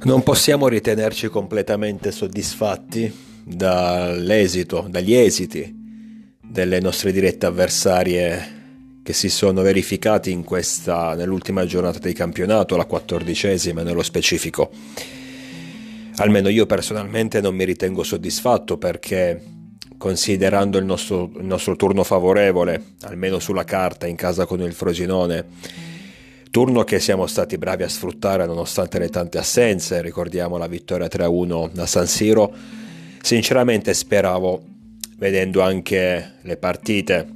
Non possiamo ritenerci completamente soddisfatti dall'esito, dagli esiti delle nostre dirette avversarie che si sono verificati in questa, nell'ultima giornata di campionato, la quattordicesima nello specifico. Almeno io personalmente non mi ritengo soddisfatto perché considerando il nostro, il nostro turno favorevole, almeno sulla carta in casa con il Frosinone, Turno che siamo stati bravi a sfruttare nonostante le tante assenze, ricordiamo la vittoria 3-1 a San Siro. Sinceramente speravo, vedendo anche le partite,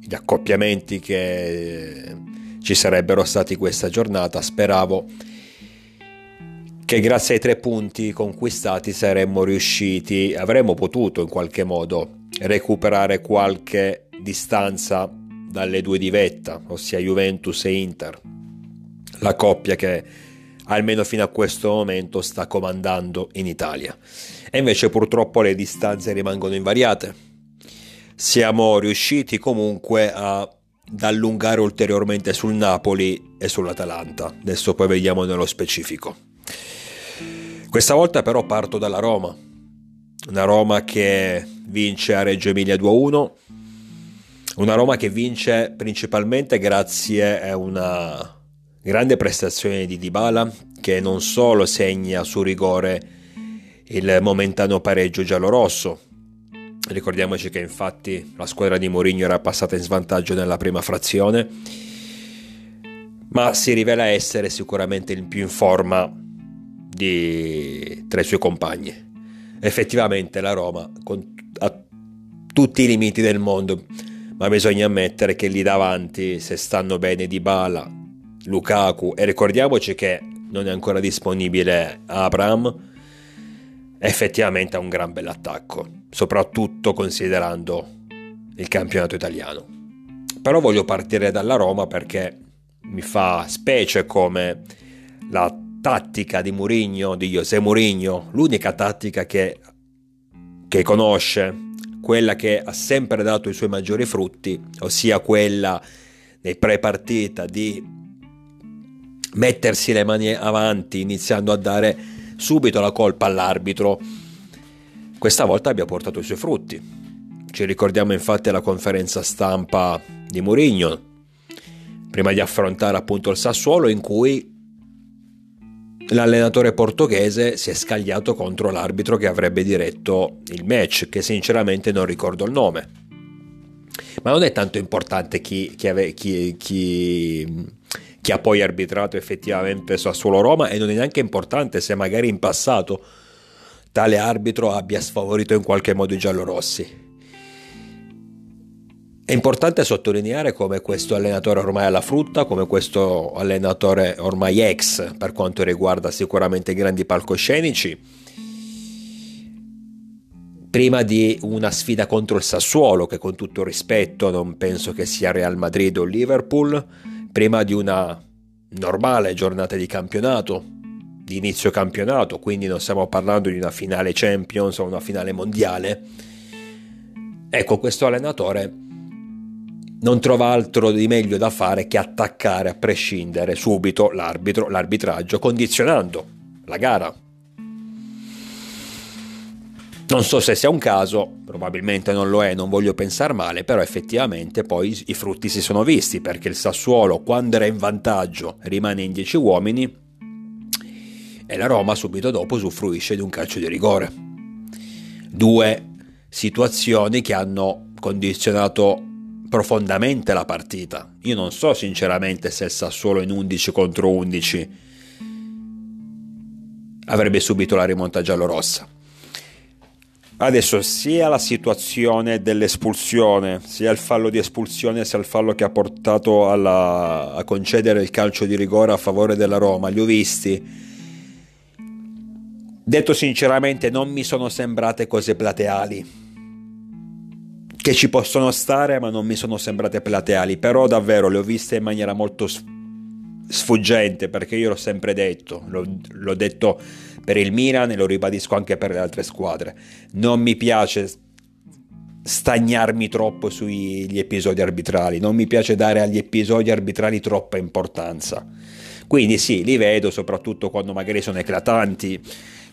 gli accoppiamenti che ci sarebbero stati questa giornata, speravo che grazie ai tre punti conquistati saremmo riusciti, avremmo potuto in qualche modo recuperare qualche distanza dalle due di vetta, ossia Juventus e Inter, la coppia che almeno fino a questo momento sta comandando in Italia. E invece purtroppo le distanze rimangono invariate. Siamo riusciti comunque ad allungare ulteriormente sul Napoli e sull'Atalanta. Adesso poi vediamo nello specifico. Questa volta però parto dalla Roma. Una Roma che vince a Reggio Emilia 2-1 una Roma che vince principalmente grazie a una grande prestazione di Dybala che non solo segna su rigore il momentaneo pareggio giallo-rosso. Ricordiamoci che infatti la squadra di Mourinho era passata in svantaggio nella prima frazione, ma si rivela essere sicuramente il più in forma di, tra i suoi compagni. Effettivamente la Roma, con, a tutti i limiti del mondo, ma bisogna ammettere che lì davanti, se stanno bene Di Bala, Lukaku, e ricordiamoci che non è ancora disponibile Abraham, effettivamente ha un gran bell'attacco, soprattutto considerando il campionato italiano. Però voglio partire dalla Roma perché mi fa specie come la tattica di Murigno, di José Mourinho, l'unica tattica che, che conosce, quella che ha sempre dato i suoi maggiori frutti, ossia quella nei pre-partita di mettersi le mani avanti iniziando a dare subito la colpa all'arbitro, questa volta abbia portato i suoi frutti. Ci ricordiamo infatti la conferenza stampa di Mourinho, prima di affrontare appunto il Sassuolo, in cui l'allenatore portoghese si è scagliato contro l'arbitro che avrebbe diretto il match, che sinceramente non ricordo il nome. Ma non è tanto importante chi, chi, ave, chi, chi, chi ha poi arbitrato effettivamente Sassuolo Roma e non è neanche importante se magari in passato tale arbitro abbia sfavorito in qualche modo i giallorossi. È importante sottolineare come questo allenatore ormai alla frutta, come questo allenatore ormai ex per quanto riguarda sicuramente i grandi palcoscenici, prima di una sfida contro il Sassuolo, che con tutto rispetto non penso che sia Real Madrid o Liverpool, prima di una normale giornata di campionato, di inizio campionato, quindi non stiamo parlando di una finale Champions o una finale mondiale. Ecco, questo allenatore non trova altro di meglio da fare che attaccare a prescindere subito l'arbitro, l'arbitraggio, condizionando la gara. Non so se sia un caso, probabilmente non lo è, non voglio pensare male, però effettivamente poi i frutti si sono visti perché il Sassuolo quando era in vantaggio rimane in 10 uomini e la Roma subito dopo usufruisce di un calcio di rigore. Due situazioni che hanno condizionato profondamente la partita. Io non so sinceramente se il Sassuolo in 11 contro 11 avrebbe subito la rimonta giallorossa. Adesso sia la situazione dell'espulsione, sia il fallo di espulsione, sia il fallo che ha portato alla, a concedere il calcio di rigore a favore della Roma, li ho visti. Detto sinceramente non mi sono sembrate cose plateali che ci possono stare ma non mi sono sembrate plateali, però davvero le ho viste in maniera molto sfuggente perché io l'ho sempre detto, l'ho, l'ho detto per il Milan e lo ribadisco anche per le altre squadre, non mi piace stagnarmi troppo sugli episodi arbitrali, non mi piace dare agli episodi arbitrali troppa importanza. Quindi sì, li vedo soprattutto quando magari sono eclatanti,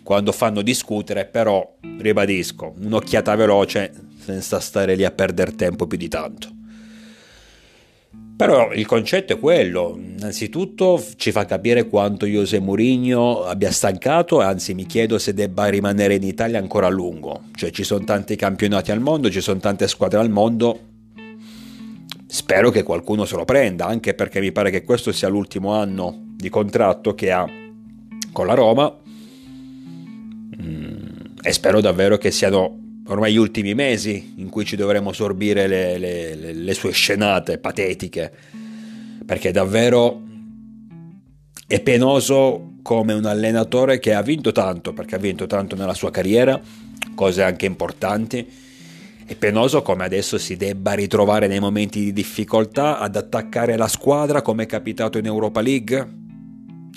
quando fanno discutere, però ribadisco, un'occhiata veloce senza stare lì a perdere tempo più di tanto. Però il concetto è quello, innanzitutto ci fa capire quanto José Mourinho abbia stancato anzi mi chiedo se debba rimanere in Italia ancora a lungo, cioè ci sono tanti campionati al mondo, ci sono tante squadre al mondo, spero che qualcuno se lo prenda, anche perché mi pare che questo sia l'ultimo anno di contratto che ha con la Roma. Mm, e spero davvero che siano ormai gli ultimi mesi in cui ci dovremo sorbire le, le, le sue scenate patetiche, perché davvero è penoso come un allenatore che ha vinto tanto, perché ha vinto tanto nella sua carriera, cose anche importanti, è penoso come adesso si debba ritrovare nei momenti di difficoltà ad attaccare la squadra come è capitato in Europa League,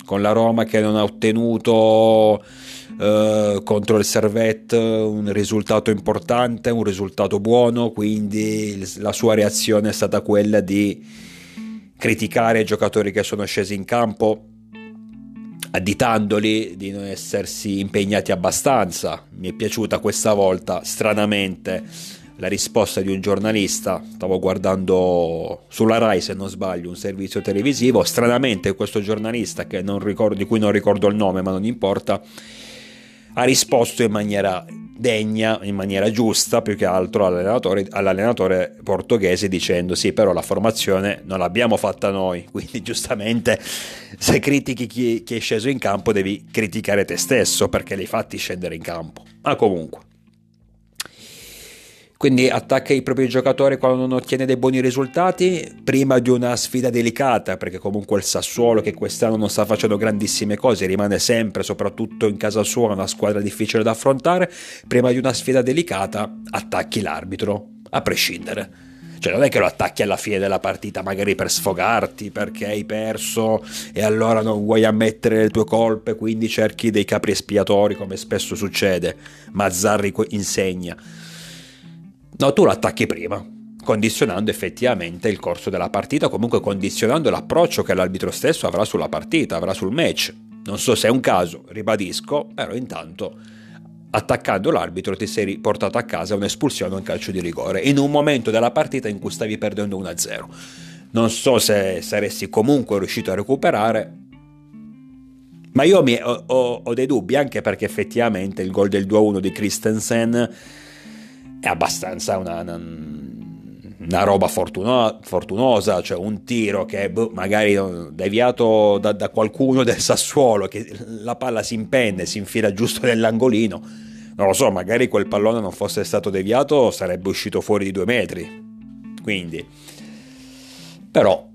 con la Roma che non ha ottenuto eh, contro il Servette un risultato importante, un risultato buono, quindi la sua reazione è stata quella di criticare i giocatori che sono scesi in campo additandoli di non essersi impegnati abbastanza. Mi è piaciuta questa volta, stranamente, la risposta di un giornalista. Stavo guardando sulla Rai, se non sbaglio, un servizio televisivo. Stranamente, questo giornalista, ricordo, di cui non ricordo il nome, ma non importa, ha risposto in maniera degna, in maniera giusta, più che altro all'allenatore, all'allenatore, portoghese dicendo sì, però la formazione non l'abbiamo fatta noi, quindi giustamente se critichi chi, chi è sceso in campo devi criticare te stesso perché li hai fatti scendere in campo. Ma comunque. Quindi attacca i propri giocatori quando non ottiene dei buoni risultati, prima di una sfida delicata, perché comunque il Sassuolo che quest'anno non sta facendo grandissime cose, rimane sempre, soprattutto in casa sua, una squadra difficile da affrontare, prima di una sfida delicata attacchi l'arbitro, a prescindere. Cioè non è che lo attacchi alla fine della partita magari per sfogarti perché hai perso e allora non vuoi ammettere le tue colpe, quindi cerchi dei capri espiatori come spesso succede. Mazzarri insegna No, tu lo attacchi prima, condizionando effettivamente il corso della partita, comunque condizionando l'approccio che l'arbitro stesso avrà sulla partita, avrà sul match. Non so se è un caso, ribadisco, però intanto attaccando l'arbitro ti sei portato a casa un'espulsione o un calcio di rigore in un momento della partita in cui stavi perdendo 1-0. Non so se saresti comunque riuscito a recuperare, ma io mi, ho, ho, ho, dei dubbi anche perché effettivamente il gol del 2-1 di Christensen è abbastanza una, una, una roba fortuno, fortunosa, cioè un tiro che boh, magari deviato da, da, qualcuno del Sassuolo, che la palla si impende, si infila giusto nell'angolino, non lo so, magari quel pallone non fosse stato deviato sarebbe uscito fuori di due metri, quindi... Però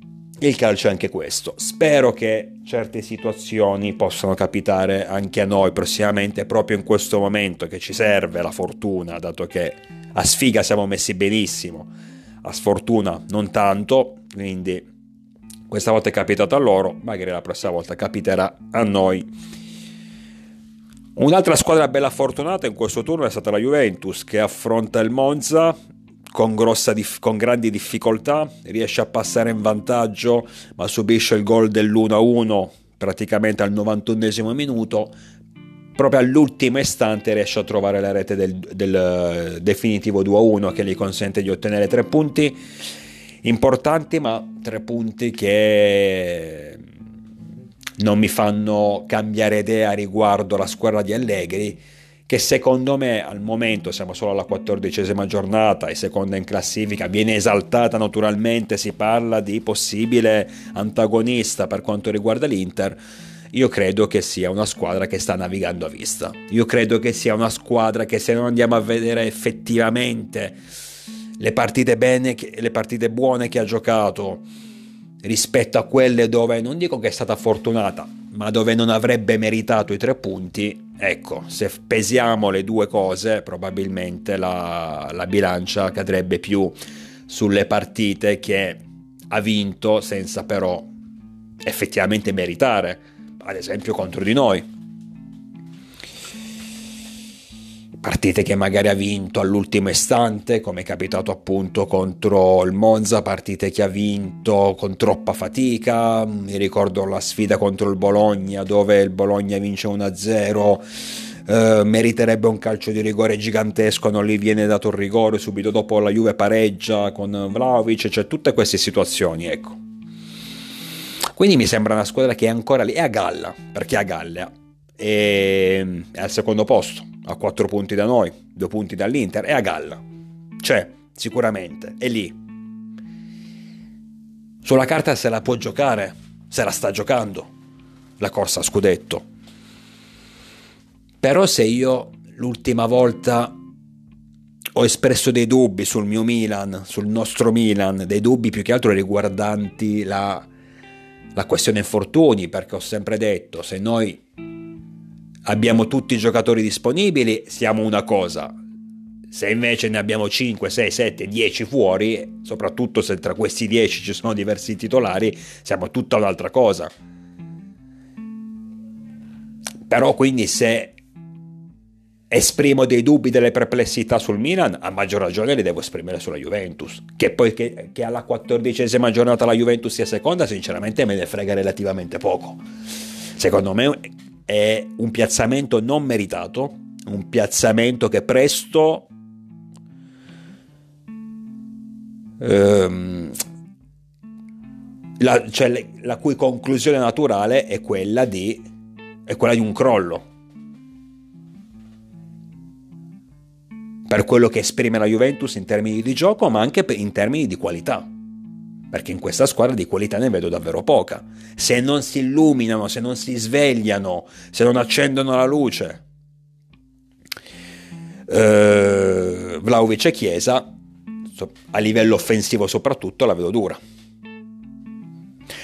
il calcio è anche questo. Spero che certe situazioni possano capitare anche a noi prossimamente, proprio in questo momento che ci serve la fortuna, dato che a sfiga siamo messi benissimo, a sfortuna non tanto, quindi questa volta è capitato a loro, magari la prossima volta capiterà a noi. Un'altra squadra bella fortunata in questo turno è stata la Juventus che affronta il Monza con, dif- con, grandi difficoltà, riesce a passare in vantaggio ma subisce il gol dell'1-1 praticamente al 91 minuto, proprio all'ultimo istante riesce a trovare la rete del, del definitivo 2-1 che gli consente di ottenere tre punti. Importanti ma tre punti che non mi fanno cambiare idea riguardo la squadra di Allegri che secondo me al momento siamo solo alla quattordicesima giornata e seconda in classifica, viene esaltata naturalmente, si parla di possibile antagonista per quanto riguarda l'Inter. Io credo che sia una squadra che sta navigando a vista. Io credo che sia una squadra che se non andiamo a vedere effettivamente le partite, bene, le partite buone che ha giocato rispetto a quelle dove non dico che è stata fortunata, ma dove non avrebbe meritato i tre punti, ecco, se pesiamo le due cose, probabilmente la, la bilancia cadrebbe più sulle partite che ha vinto senza però effettivamente meritare, ad esempio contro di noi. Partite che magari ha vinto all'ultimo istante, come è capitato appunto contro il Monza, partite che ha vinto con troppa fatica, mi ricordo la sfida contro il Bologna dove il Bologna vince 1-0. Uh, meriterebbe un calcio di rigore gigantesco, non gli viene dato il rigore, subito dopo la Juve pareggia con Vlaovic, cioè tutte queste situazioni, ecco. Quindi mi sembra una squadra che è ancora lì, è a galla, perché è a galla, e è al secondo posto, a 4 punti da noi, 2 punti dall'Inter, è a galla. C'è, sicuramente, è lì. Sulla carta se la può giocare, se la sta giocando, la corsa a scudetto. Però se io l'ultima volta ho espresso dei dubbi sul mio Milan, sul nostro Milan, dei dubbi più che altro riguardanti la, la questione infortuni, perché ho sempre detto, se noi abbiamo tutti i giocatori disponibili, siamo una cosa. Se invece ne abbiamo 5, 6, 7, 10 fuori, soprattutto se tra questi 10 ci sono diversi titolari, siamo tutta un'altra cosa. Però quindi se esprimo dei dubbi, delle perplessità sul Milan, a maggior ragione le devo esprimere sulla Juventus. Che poi che, che alla quattordicesima giornata la Juventus sia seconda, sinceramente me ne frega relativamente poco. Secondo me è un piazzamento non meritato, un piazzamento che presto ehm, la, cioè, la, cui conclusione naturale è quella di, è quella di un crollo. Per quello che esprime la Juventus in termini di gioco, ma anche in termini di qualità perché in questa squadra di qualità ne vedo davvero poca. Se non si illuminano, se non si svegliano, se non accendono la luce, eh, Vlaovic e Chiesa, a livello offensivo soprattutto, la vedo dura.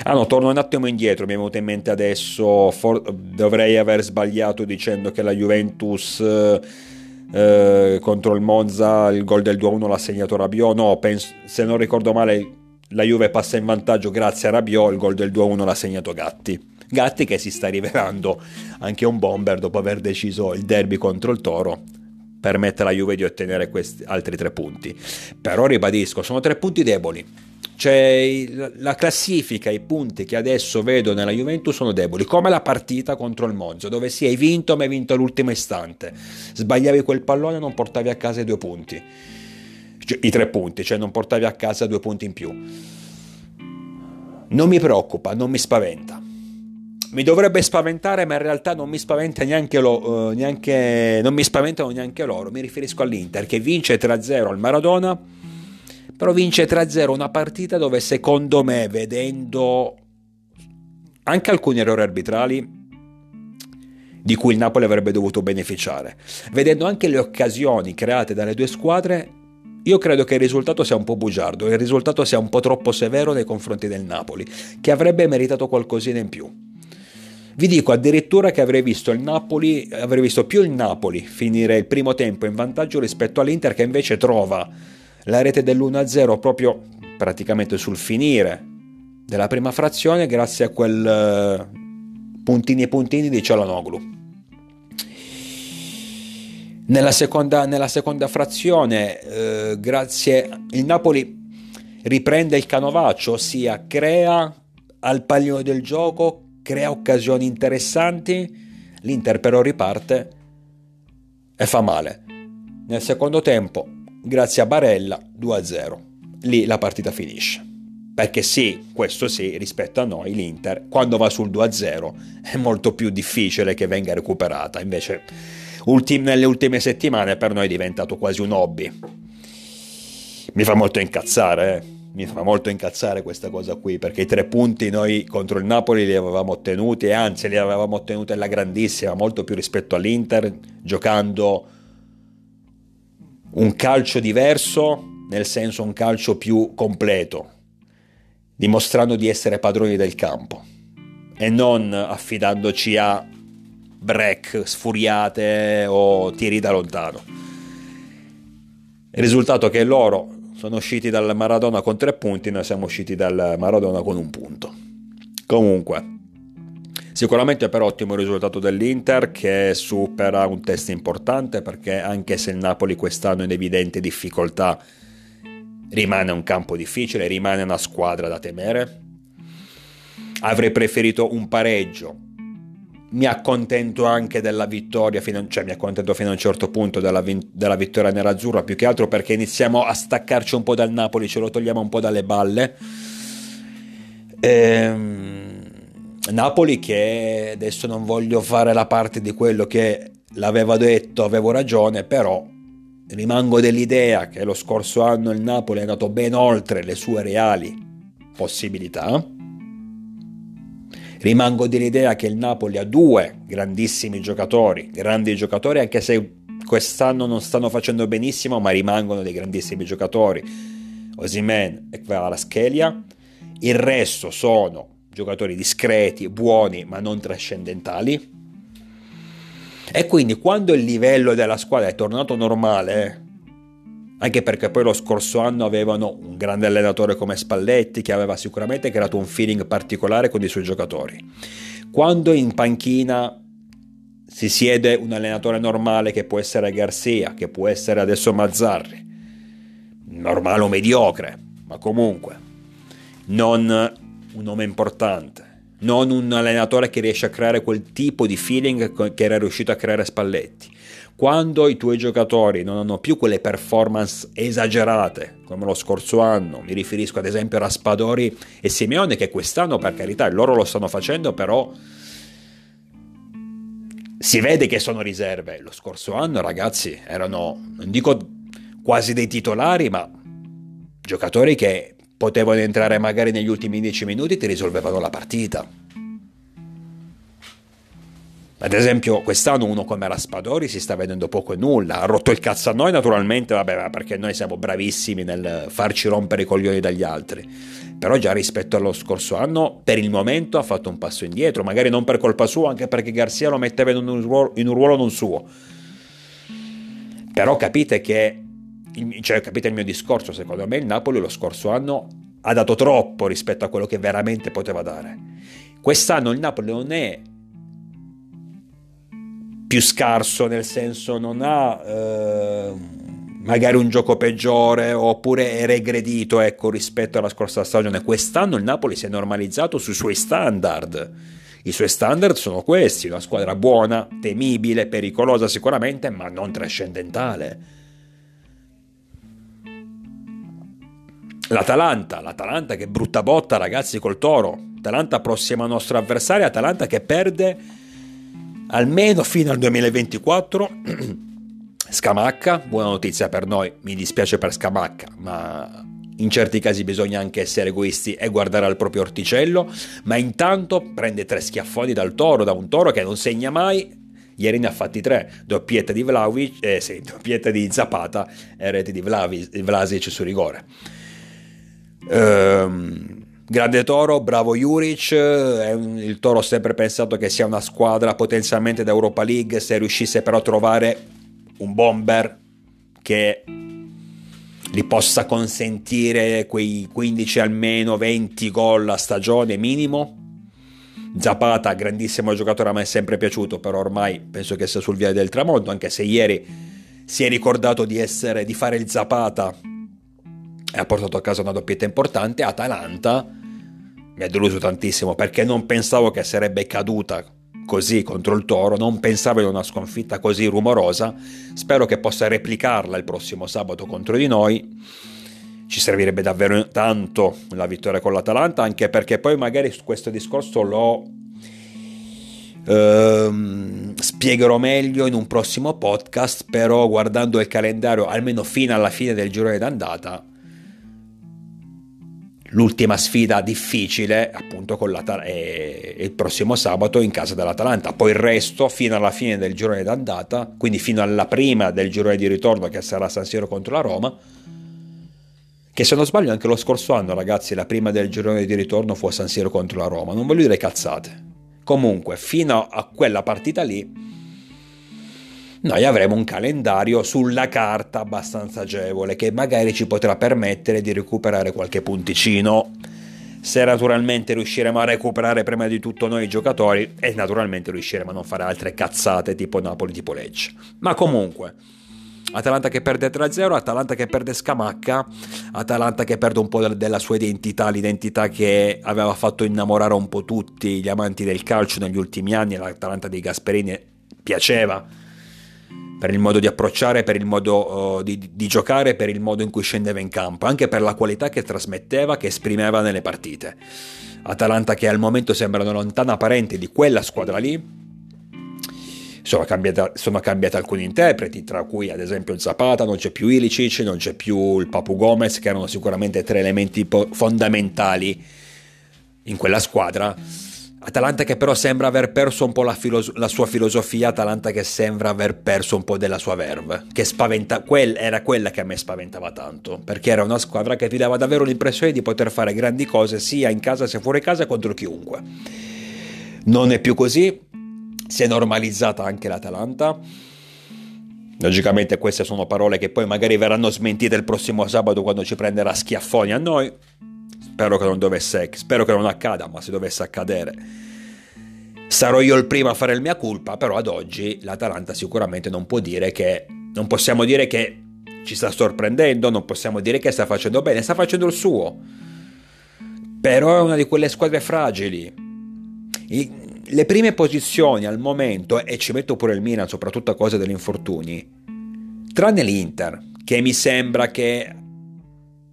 Ah no, torno un attimo indietro, mi è venuto in mente adesso, for- dovrei aver sbagliato dicendo che la Juventus eh, contro il Monza il gol del 2-1 l'ha segnato Rabiot, no, penso, se non ricordo male la Juve passa in vantaggio grazie a Rabiot, il gol del 2-1 l'ha segnato Gatti. Gatti che si sta rivelando anche un bomber dopo aver deciso il derby contro il Toro permette alla Juve di ottenere questi altri tre punti. Però ribadisco, sono tre punti deboli. Cioè, la classifica, i punti che adesso vedo nella Juventus sono deboli, come la partita contro il Monza, dove si hai vinto ma hai vinto all'ultimo istante. Sbagliavi quel pallone e non portavi a casa i due punti i tre punti, cioè non portavi a casa due punti in più. Non mi preoccupa, non mi spaventa. Mi dovrebbe spaventare, ma in realtà non mi spaventa neanche, lo, uh, neanche non mi spaventano neanche loro. Mi riferisco all'Inter che vince 3-0 al Maradona, però vince 3-0 una partita dove secondo me, vedendo anche alcuni errori arbitrali, di cui il Napoli avrebbe dovuto beneficiare, vedendo anche le occasioni create dalle due squadre, io credo che il risultato sia un po' bugiardo, il risultato sia un po' troppo severo nei confronti del Napoli, che avrebbe meritato qualcosina in più. Vi dico addirittura che avrei visto Napoli, avrei visto più il Napoli finire il primo tempo in vantaggio rispetto all'Inter che invece trova la rete dell'1-0 proprio praticamente sul finire della prima frazione grazie a quel eh, puntini e puntini di Cialanoglu. Nella seconda, nella seconda frazione, eh, grazie, il Napoli riprende il canovaccio, ossia crea al pallino del gioco, crea occasioni interessanti, l'Inter però riparte e fa male. Nel secondo tempo, grazie a Barella, 2-0. Lì la partita finisce. Perché sì, questo sì, rispetto a noi, l'Inter, quando va sul 2-0 è molto più difficile che venga recuperata. Invece ultim- nelle ultime settimane per noi è diventato quasi un hobby. Mi fa molto incazzare, eh? mi fa molto incazzare questa cosa qui perché i tre punti noi contro il Napoli li avevamo ottenuti e anzi li avevamo ottenuti alla grandissima, molto più rispetto all'Inter, giocando un calcio diverso, nel senso un calcio più completo, dimostrando di essere padroni del campo e non affidandoci a break sfuriate o tiri da lontano. Il risultato è che loro sono usciti dal Maradona con tre punti, noi siamo usciti dal Maradona con un punto. Comunque, Sicuramente per ottimo risultato dell'Inter che supera un test importante perché anche se il Napoli quest'anno è in evidente difficoltà rimane un campo difficile, rimane una squadra da temere. Avrei preferito un pareggio. Mi accontento anche della vittoria, cioè mi accontento fino a un certo punto della, della vittoria nerazzurra, più che altro perché iniziamo a staccarci un po' dal Napoli, ce lo togliamo un po' dalle balle. Ehm Napoli che adesso non voglio fare la parte di quello che l'aveva detto, avevo ragione, però rimango dell'idea che lo scorso anno il Napoli è andato ben oltre le sue reali possibilità. Rimango dell'idea che il Napoli ha due grandissimi giocatori, grandi giocatori anche se quest'anno non stanno facendo benissimo, ma rimangono dei grandissimi giocatori. Osimen e Kvaratskhelia. Il resto sono giocatori discreti, buoni, ma non trascendentali. E quindi quando il livello della squadra è tornato normale, anche perché poi lo scorso anno avevano un grande allenatore come Spalletti che aveva sicuramente creato un feeling particolare con i suoi giocatori. Quando in panchina si siede un allenatore normale che può essere Garcia, che può essere adesso Mazzarri, normale o mediocre, ma comunque non un nome importante, non un allenatore che riesce a creare quel tipo di feeling che era riuscito a creare Spalletti. Quando i tuoi giocatori non hanno più quelle performance esagerate come lo scorso anno, mi riferisco ad esempio a Raspadori e Simeone che quest'anno per carità loro lo stanno facendo però si vede che sono riserve. Lo scorso anno ragazzi erano, non dico quasi dei titolari, ma giocatori che potevano entrare magari negli ultimi 10 minuti e ti risolvevano la partita. Ad esempio, quest'anno uno come Raspadori si sta vedendo poco e nulla. Ha rotto il cazzo a noi, naturalmente, vabbè, perché noi siamo bravissimi nel farci rompere i coglioni dagli altri. Però già rispetto allo scorso anno, per il momento ha fatto un passo indietro. Magari non per colpa sua, anche perché Garzia lo metteva in un ruolo, in un ruolo non suo. Però capite che cioè, capite il mio discorso, secondo me il Napoli lo scorso anno ha dato troppo rispetto a quello che veramente poteva dare. Quest'anno il Napoli non è più scarso, nel senso non ha eh, magari un gioco peggiore oppure è regredito ecco, rispetto alla scorsa stagione. Quest'anno il Napoli si è normalizzato sui suoi standard. I suoi standard sono questi, una squadra buona, temibile, pericolosa sicuramente, ma non trascendentale L'Atalanta, l'Atalanta che brutta botta ragazzi col Toro. Atalanta prossima nostra avversaria, Atalanta che perde almeno fino al 2024. Scamacca, buona notizia per noi, mi dispiace per Scamacca, ma in certi casi bisogna anche essere egoisti e guardare al proprio orticello, ma intanto prende tre schiaffoni dal Toro, da un Toro che non segna mai, Ieri ne ha fatti tre, doppietta di Vlaovic, eh sì, doppietta di Zapata e rete di Vlasic su rigore. Ehm, grande Toro, bravo Juric, un, il Toro ho sempre pensato che sia una squadra potenzialmente da Europa League se riuscisse però a trovare un bomber che gli possa consentire quei 15 almeno 20 gol a stagione minimo. Zapata, grandissimo giocatore, a me è sempre piaciuto, però ormai penso che sia sul via del tramonto, anche se ieri si è ricordato di, essere, di fare il Zapata e ha portato a casa una doppietta importante. Atalanta mi ha deluso tantissimo perché non pensavo che sarebbe caduta così contro il Toro, non pensavo in una sconfitta così rumorosa. Spero che possa replicarla il prossimo sabato contro di noi. Ci servirebbe davvero tanto la vittoria con l'Atalanta, anche perché poi magari su questo discorso lo ehm, spiegherò meglio in un prossimo podcast, però guardando il calendario almeno fino alla fine del girone d'andata l'ultima sfida difficile appunto con l'Atalanta il prossimo sabato in casa dell'Atalanta. Poi il resto fino alla fine del girone d'andata quindi fino alla prima del girone di ritorno che sarà San Siro contro la Roma. Che se non sbaglio anche lo scorso anno ragazzi la prima del girone di ritorno fu San Siro contro la Roma. Non voglio dire cazzate. Comunque fino a quella partita lì noi avremo un calendario sulla carta abbastanza agevole che magari ci potrà permettere di recuperare qualche punticino. se naturalmente riusciremo a recuperare prima di tutto noi i giocatori e naturalmente riusciremo a non fare altre cazzate tipo Napoli, tipo Lecce. Ma comunque, Atalanta che perde 3-0, Atalanta che perde Scamacca, Atalanta che perde un po' della sua identità, l'identità che aveva fatto innamorare un po' tutti gli amanti del calcio negli ultimi anni, l'Atalanta dei Gasperini piaceva per il modo di approcciare, per il modo uh, di, di, giocare, per il modo in cui scendeva in campo, anche per la qualità che trasmetteva, che esprimeva nelle partite. Atalanta che al momento sembra una lontana parente di quella squadra lì. Sono cambiati, sono cambiati alcuni interpreti, tra cui ad esempio Zapata, non c'è più Ilicic, non c'è più il Papu Gomez, che erano sicuramente tre elementi fondamentali in quella squadra Atalanta che però sembra aver perso un po' la, filos- la, sua filosofia, Atalanta che sembra aver perso un po' della sua verve, che spaventa, quel, era quella che a me spaventava tanto, perché era una squadra che ti dava davvero l'impressione di poter fare grandi cose sia in casa sia fuori casa contro chiunque. Non è più così, si è normalizzata anche l'Atalanta. Logicamente queste sono parole che poi magari verranno smentite il prossimo sabato quando ci prenderà schiaffoni a noi, Spero che non dovesse, spero che non accada, ma se dovesse accadere sarò io il primo a fare il mia colpa, però ad oggi l'Atalanta sicuramente non può dire che non possiamo dire che ci sta sorprendendo, non possiamo dire che sta facendo bene, sta facendo il suo. Però è una di quelle squadre fragili. I, le prime posizioni al momento, e ci metto pure il Milan, soprattutto a causa degli infortuni, tranne l'Inter, che mi sembra che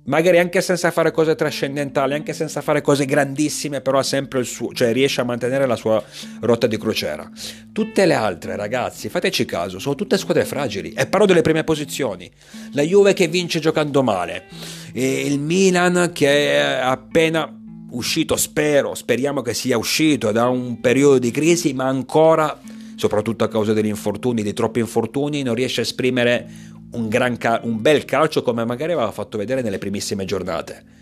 magari anche senza fare cose trascendentali, anche senza fare cose grandissime, però ha sempre il suo, cioè riesce a mantenere la sua rotta di crociera. Tutte le altre, ragazzi, fateci caso, sono tutte squadre fragili. E parlo delle prime posizioni. La Juve che vince giocando male, e il Milan che è appena uscito, spero, speriamo che sia uscito da un periodo di crisi, ma ancora soprattutto a causa degli infortuni, di troppi infortuni, non riesce a esprimere un, cal- un bel calcio come magari aveva fatto vedere nelle primissime giornate.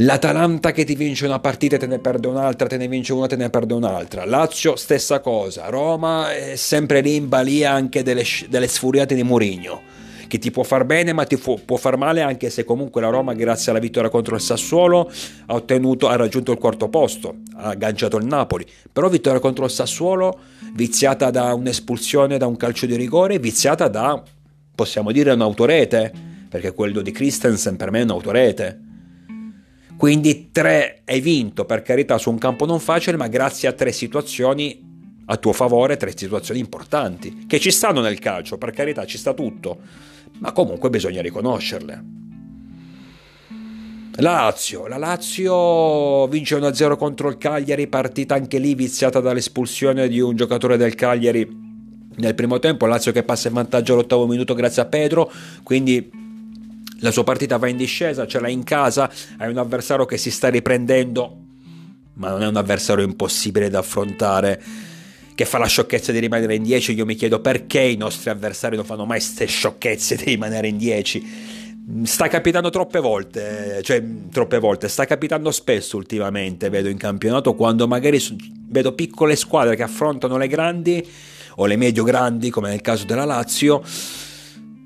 L'Atalanta che ti vince una partita e te ne perde un'altra, te ne vince una e te ne perde un'altra. Lazio stessa cosa. Roma è sempre lì in balia anche delle, delle sfuriate di Mourinho che ti può far bene ma ti può, può, far male anche se comunque la Roma grazie alla vittoria contro il Sassuolo ha, ottenuto, ha raggiunto il quarto posto, ha agganciato il Napoli, però vittoria contro il Sassuolo viziata da un'espulsione, da un calcio di rigore, viziata da possiamo dire un'autorete, perché quello di Christensen per me è un'autorete. Quindi tre hai vinto, per carità, su un campo non facile, ma grazie a tre situazioni a tuo favore, tre situazioni importanti, che ci stanno nel calcio, per carità, ci sta tutto, ma comunque bisogna riconoscerle. La Lazio, la Lazio vince 1-0 contro il Cagliari, partita anche lì viziata dall'espulsione di un giocatore del Cagliari nel primo tempo Lazio che passa in vantaggio all'ottavo minuto grazie a Pedro, quindi la sua partita va in discesa, ce l'ha in casa, hai un avversario che si sta riprendendo, ma non è un avversario impossibile da affrontare, che fa la sciocchezza di rimanere in 10, io mi chiedo perché i nostri avversari non fanno mai queste sciocchezze di rimanere in 10. Sta capitando troppe volte, cioè troppe volte, sta capitando spesso ultimamente, vedo in campionato, quando magari vedo piccole squadre che affrontano le grandi o le medio-grandi, come nel caso della Lazio,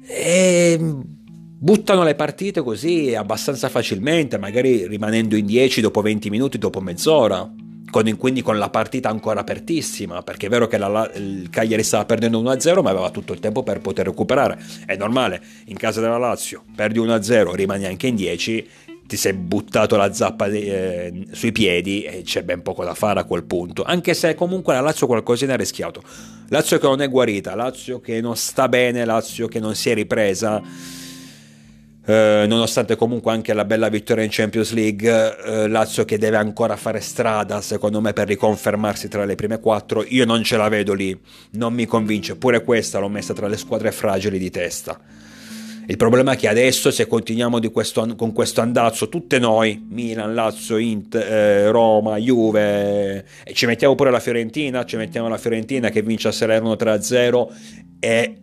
e buttano le partite così abbastanza facilmente, magari rimanendo in 10 dopo 20 minuti, dopo mezz'ora. Con, quindi con la partita ancora apertissima, perché è vero che la, il Cagliari stava perdendo 1-0, ma aveva tutto il tempo per poter recuperare. È normale, in casa della Lazio, perdi 1-0, rimani anche in 10, ti sei buttato la zappa eh, sui piedi e c'è ben poco da fare a quel punto. Anche se comunque la Lazio qualcosina ha rischiato. Lazio che non è guarita, Lazio che non sta bene, Lazio che non si è ripresa. Eh, nonostante comunque anche la bella vittoria in Champions League, eh, Lazio che deve ancora fare strada, secondo me, per riconfermarsi tra le prime quattro. Io non ce la vedo lì, non mi convince. Pure questa l'ho messa tra le squadre fragili di testa. Il problema è che adesso se continuiamo questo, con questo andazzo, tutte noi, Milan, Lazio, Int, eh, Roma, Juve, e ci mettiamo pure la Fiorentina, ci mettiamo la Fiorentina che vince a Salerno 3-0 e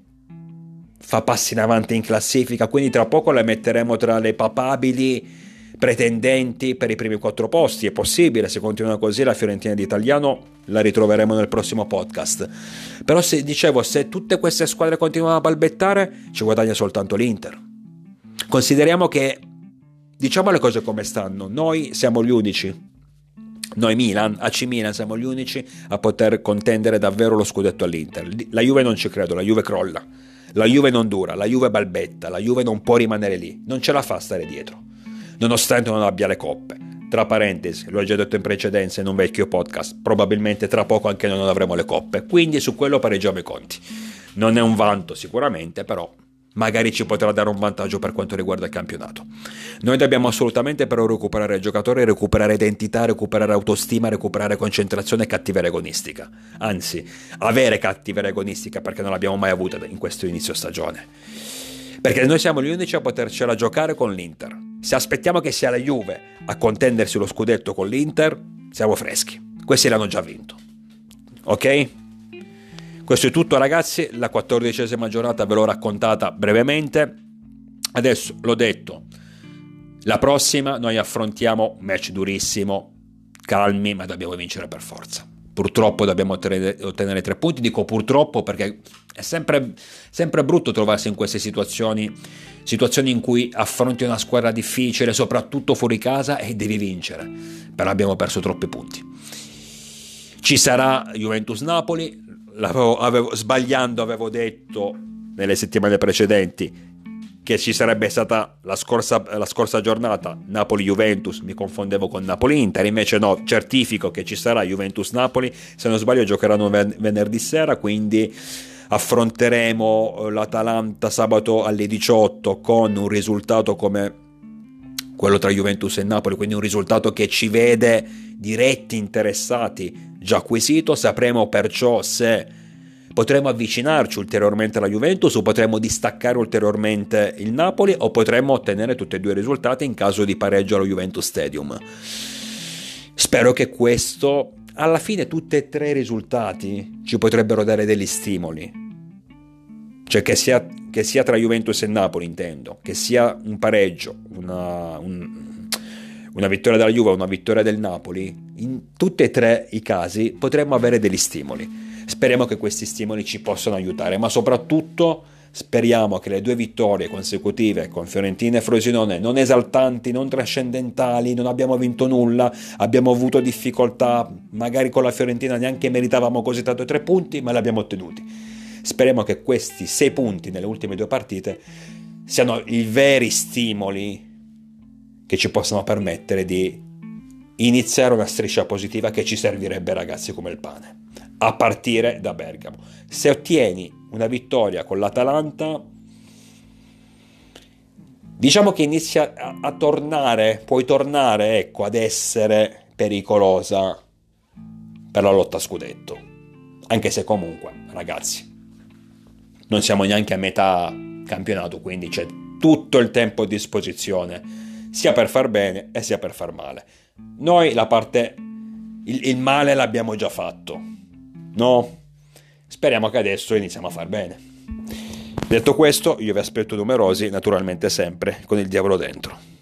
fa passi in avanti in classifica, quindi tra poco la metteremo tra le papabili pretendenti per i primi quattro posti. È possibile, se continua così, la Fiorentina di Italiano la ritroveremo nel prossimo podcast. Però se dicevo, se tutte queste squadre continuano a balbettare, ci guadagna soltanto l'Inter. Consideriamo che diciamo le cose come stanno, noi siamo gli unici noi Milan, AC Milan siamo gli unici a poter contendere davvero lo scudetto all'Inter. La Juve non ci credo, la Juve crolla. La Juve non dura, la Juve balbetta, la Juve non può rimanere lì, non ce la fa stare dietro, nonostante non abbia le coppe. Tra parentesi, l'ho già detto in precedenza in un vecchio podcast, probabilmente tra poco anche noi non avremo le coppe, quindi su quello pareggiamo i conti. Non è un vanto sicuramente, però magari ci potrà dare un vantaggio per quanto riguarda il campionato. Noi dobbiamo assolutamente però recuperare il giocatore, recuperare identità, recuperare autostima, recuperare concentrazione e cattiveria agonistica. Anzi, avere cattiveria agonistica perché non l'abbiamo mai avuta in questo inizio stagione. Perché noi siamo gli unici a potercela giocare con l'Inter. Se aspettiamo che sia la Juve a contendersi lo scudetto con l'Inter, siamo freschi. Questi l'hanno già vinto. Ok? Questo è tutto ragazzi, la quattordicesima giornata ve l'ho raccontata brevemente. Adesso l'ho detto, la prossima noi affrontiamo un match durissimo, calmi, ma dobbiamo vincere per forza. Purtroppo dobbiamo ottenere, tre punti, dico purtroppo perché è sempre, sempre brutto trovarsi in queste situazioni, situazioni in cui affronti una squadra difficile, soprattutto fuori casa, e devi vincere. Però abbiamo perso troppi punti. Ci sarà Juventus-Napoli, avevo, sbagliando avevo detto nelle settimane precedenti che ci sarebbe stata la scorsa, la scorsa giornata Napoli-Juventus, mi confondevo con Napoli-Inter, invece no, certifico che ci sarà Juventus-Napoli, se non sbaglio giocheranno ven- venerdì sera, quindi affronteremo eh, l'Atalanta sabato alle 18 con un risultato come quello tra Juventus e Napoli, quindi un risultato che ci vede diretti interessati già acquisito, sapremo perciò se potremo avvicinarci ulteriormente alla Juventus o potremo distaccare ulteriormente il Napoli o potremo ottenere tutti e due i risultati in caso di pareggio allo Juventus Stadium. Spero che questo, alla fine tutti e tre i risultati ci potrebbero dare degli stimoli. Cioè che sia, che sia tra Juventus e Napoli intendo, che sia un pareggio, una, un, una vittoria della Juve o una vittoria del Napoli, in tutti e tre i casi potremmo avere degli stimoli. Speriamo che questi stimoli ci possano aiutare, ma soprattutto speriamo che le due vittorie consecutive con Fiorentina e Frosinone, non esaltanti, non trascendentali, non abbiamo vinto nulla, abbiamo avuto difficoltà, magari con la Fiorentina neanche meritavamo così tanto tre punti, ma li abbiamo ottenuti. Speriamo che questi sei punti nelle ultime due partite siano i veri stimoli che ci possano permettere di iniziare una striscia positiva che ci servirebbe ragazzi come il pane, a partire da Bergamo. Se ottieni una vittoria con l'Atalanta, diciamo che inizia a, tornare, puoi tornare ecco, ad essere pericolosa per la lotta a scudetto. Anche se comunque, ragazzi, non siamo neanche a metà campionato, quindi c'è tutto il tempo a disposizione sia per far bene e sia per far male. Noi la parte, il, il male l'abbiamo già fatto, no? Speriamo che adesso iniziamo a far bene. Detto questo, io vi aspetto numerosi, naturalmente sempre, con il diavolo dentro.